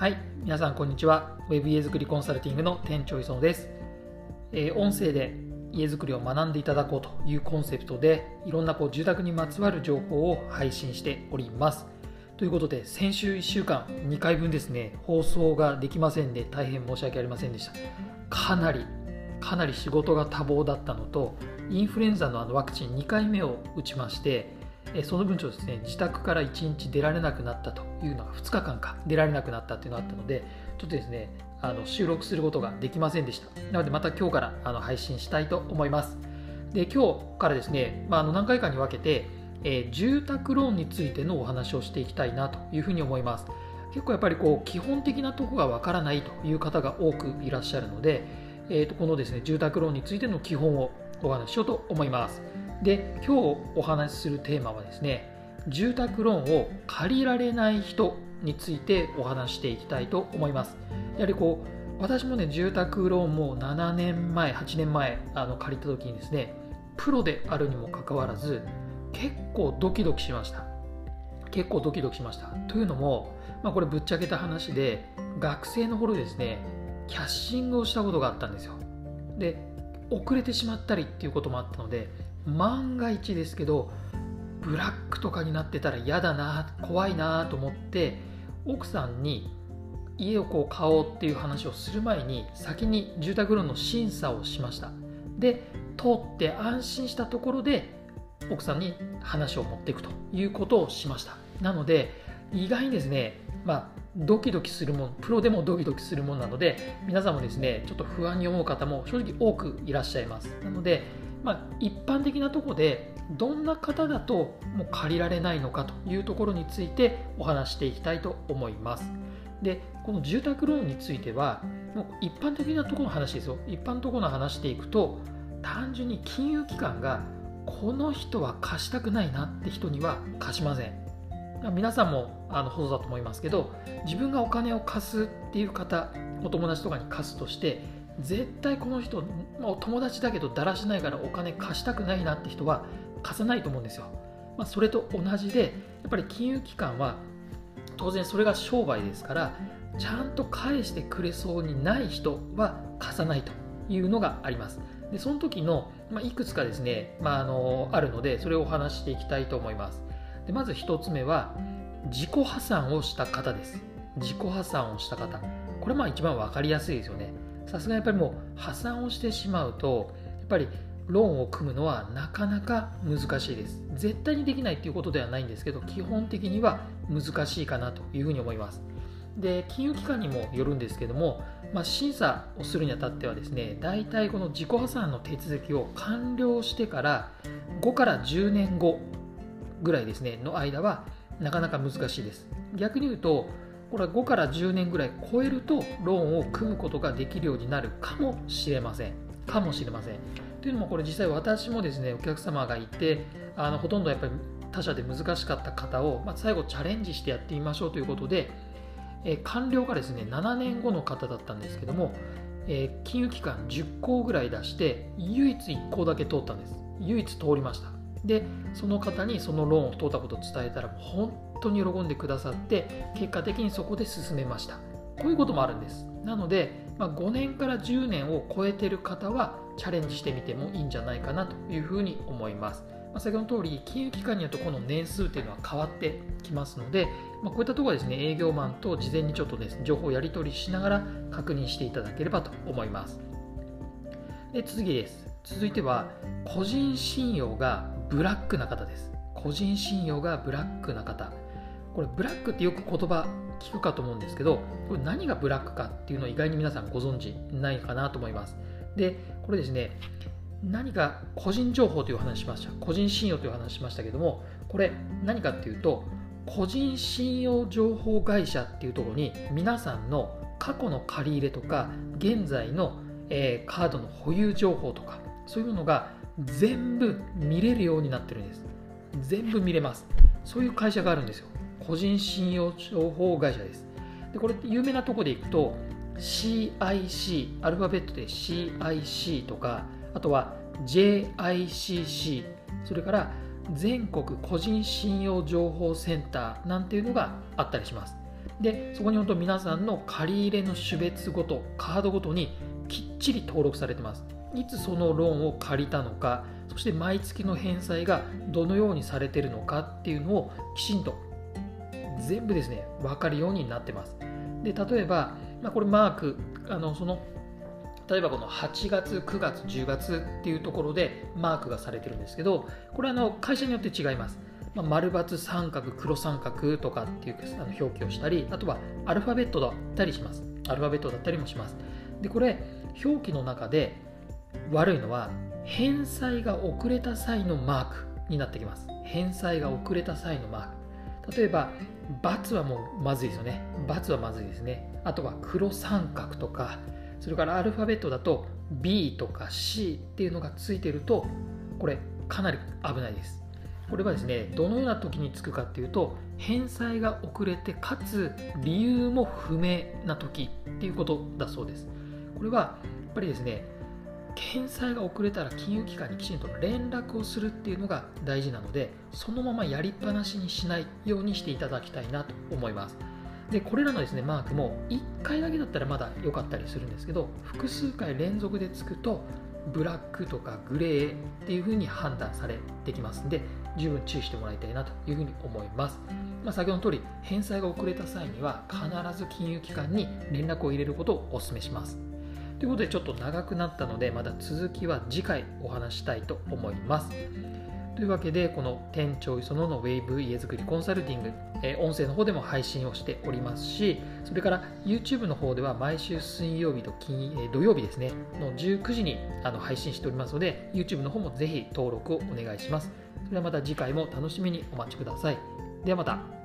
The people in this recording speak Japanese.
はい、皆さんこんにちは。Web 家づくりコンサルティングの店長磯野です。えー、音声で家づくりを学んでいただこうというコンセプトで、いろんなこう住宅にまつわる情報を配信しております。ということで、先週1週間、2回分ですね、放送ができませんで、大変申し訳ありませんでした。かなり、かなり仕事が多忙だったのと、インフルエンザのあのワクチン2回目を打ちまして、その分ちょですね自宅から1日出られなくなったというのが2日間か出られなくなったっていうのがあったのでちょっとですねあの収録することができませんでした。なのでまた今日からあの配信したいと思います。で今日からですね、まあ、あの何回かに分けて、えー、住宅ローンについてのお話をしていきたいなというふうに思います。結構やっぱりこう基本的なとこがわからないという方が多くいらっしゃるので、えー、とこのですね住宅ローンについての基本をお話ししようと思います。で今日お話しするテーマはですね住宅ローンを借りられない人についてお話していきたいと思います。やはりこう私もね住宅ローンも7年前8年前あの借りた時にですねプロであるにもかかわらず結構ドキドキしました。結構ドキドキしました。というのも、まあ、これぶっちゃけた話で学生の頃ですねキャッシングをしたことがあったんですよ。で遅れてしまったりっていうこともあったので万が一ですけどブラックとかになってたら嫌だな怖いなと思って奥さんに家をこう買おうっていう話をする前に先に住宅ローンの審査をしました。で通って安心したところで奥さんに話を持っていくということをしました。なので意外にですねまあドキドキするもんプロでもドキドキするものなので皆さんもですねちょっと不安に思う方も正直多くいらっしゃいます。なのでまあ、一般的なところでどんな方だともう借りられないのかというところについてお話していきたいと思います。でこの住宅ローンについてはもう一般的なところの話ですよ一般のところの話していくと単純に金融機関がこの人は貸したくないなって人には貸しません皆さんもあのほどだと思いますけど自分がお金を貸すっていう方お友達とかに貸すとして絶対この人、まあ、友達だけどだらしないからお金貸したくないなって人は貸さないと思うんですよ。まあ、それと同じでやっぱり金融機関は当然それが商売ですからちゃんと返してくれそうにない人は貸さないというのがあります。でその時の、まあ、いくつかですね、まあ、あのあるのでそれをお話していきたいと思います。でまず1つ目は自己破産をした方です。自己破産をした方。これまあ一番分かりやすいですよね。さすがやっぱりもう破産をしてしまうとやっぱりローンを組むのはなかなか難しいです。絶対にできないっていうことではないんですけど基本的には難しいかなというふうに思います。で金融機関にもよるんですけども、まあ、審査をするにあたってはですね大体この自己破産の手続きを完了してから5から10年後ぐらいですねの間はなかなか難しいです。逆に言うとこれは5から10年ぐらい超えるとローンを組むことができるようになるかもしれません。かもしれません。というのもこれ実際私もですねお客様がいてあのほとんどやっぱり他社で難しかった方を、まあ、最後チャレンジしてやってみましょうということで、えー、完了がですね7年後の方だったんですけども、えー、金融機関10校ぐらい出して唯一1校だけ通ったんです唯一通りましたでその方にそのローンを通ったことを伝えたら本当に喜んでくださって結果的にそこで進めました。こういうこともあるんです。なので、まあ、5年から10年を超えてる方はチャレンジしてみてもいいんじゃないかなというふうに思います、まあ、先ほどの通り金融機関によってこの年数っていうのは変わってきますので、まあ、こういったところはですね営業マンと事前にちょっとです、ね、情報をやり取りしながら確認していただければと思います。で次です。続いては個人信用がブラックな方です。個人信用がブラックな方。これブラックってよく言葉聞くかと思うんですけどこれ何がブラックかっていうのを意外に皆さんご存知ないかなと思います。でこれですね何か個人情報という話しました。個人信用という話しましたけどもこれ何かっていうと個人信用情報会社っていうところに皆さんの過去の借り入れとか現在の、えー、カードの保有情報とかそういうものが全部見れるようになってるんです。全部見れます。そういう会社があるんですよ。個人信用情報会社です。でこれ有名なとこでいくと CIC、アルファベットで CIC とか、あとは JICC、それから全国個人信用情報センターなんていうのがあったりします。でそこに本当皆さんの借り入れの種別ごとカードごとにきっちり登録されてますいつそのローンを借りたのかそして毎月の返済がどのようにされてるのかっていうのをきちんと全部ですね分かるようになってますで例えば、まあ、これマークあのその例えばこの8月、9月、10月っていうところでマークがされてるんですけど、これはあの会社によって違います。まあ、丸×三角、黒三角とかっていうあの表記をしたり、あとはアルファベットだったりします。アルファベットだったりもします。で、これ、表記の中で悪いのは、返済が遅れた際のマークになってきます。返済が遅れた際のマーク。例えば、はもうまずいですよね。×はまずいですね。あとは黒三角とか、それからアルファベットだと B とか C っていうのがついてるとこれかなり危ないですこれはですねどのような時につくかっていうと返済が遅れてかつ理由も不明な時っていうことだそうですこれはやっぱりですね返済が遅れたら金融機関にきちんと連絡をするっていうのが大事なのでそのままやりっぱなしにしないようにしていただきたいなと思います。でこれらのですねマークも1回だけだったらまだ良かったりするんですけど複数回連続でつくとブラックとかグレーっていう風に判断されてきますんで十分注意してもらいたいなというふうに思います、まあ、先ほどの通り返済が遅れた際には必ず金融機関に連絡を入れることをお勧めします。ということでちょっと長くなったのでまた続きは次回お話したいと思いますというわけで、この店長磯野のウェイブ家づくりコンサルティング、え音声の方でも配信をしておりますし、それから YouTube の方では毎週水曜日と金、え土曜日ですね、の19時にあの配信しておりますので、YouTube の方もぜひ登録をお願いします。それではまた次回も楽しみにお待ちください。ではまた。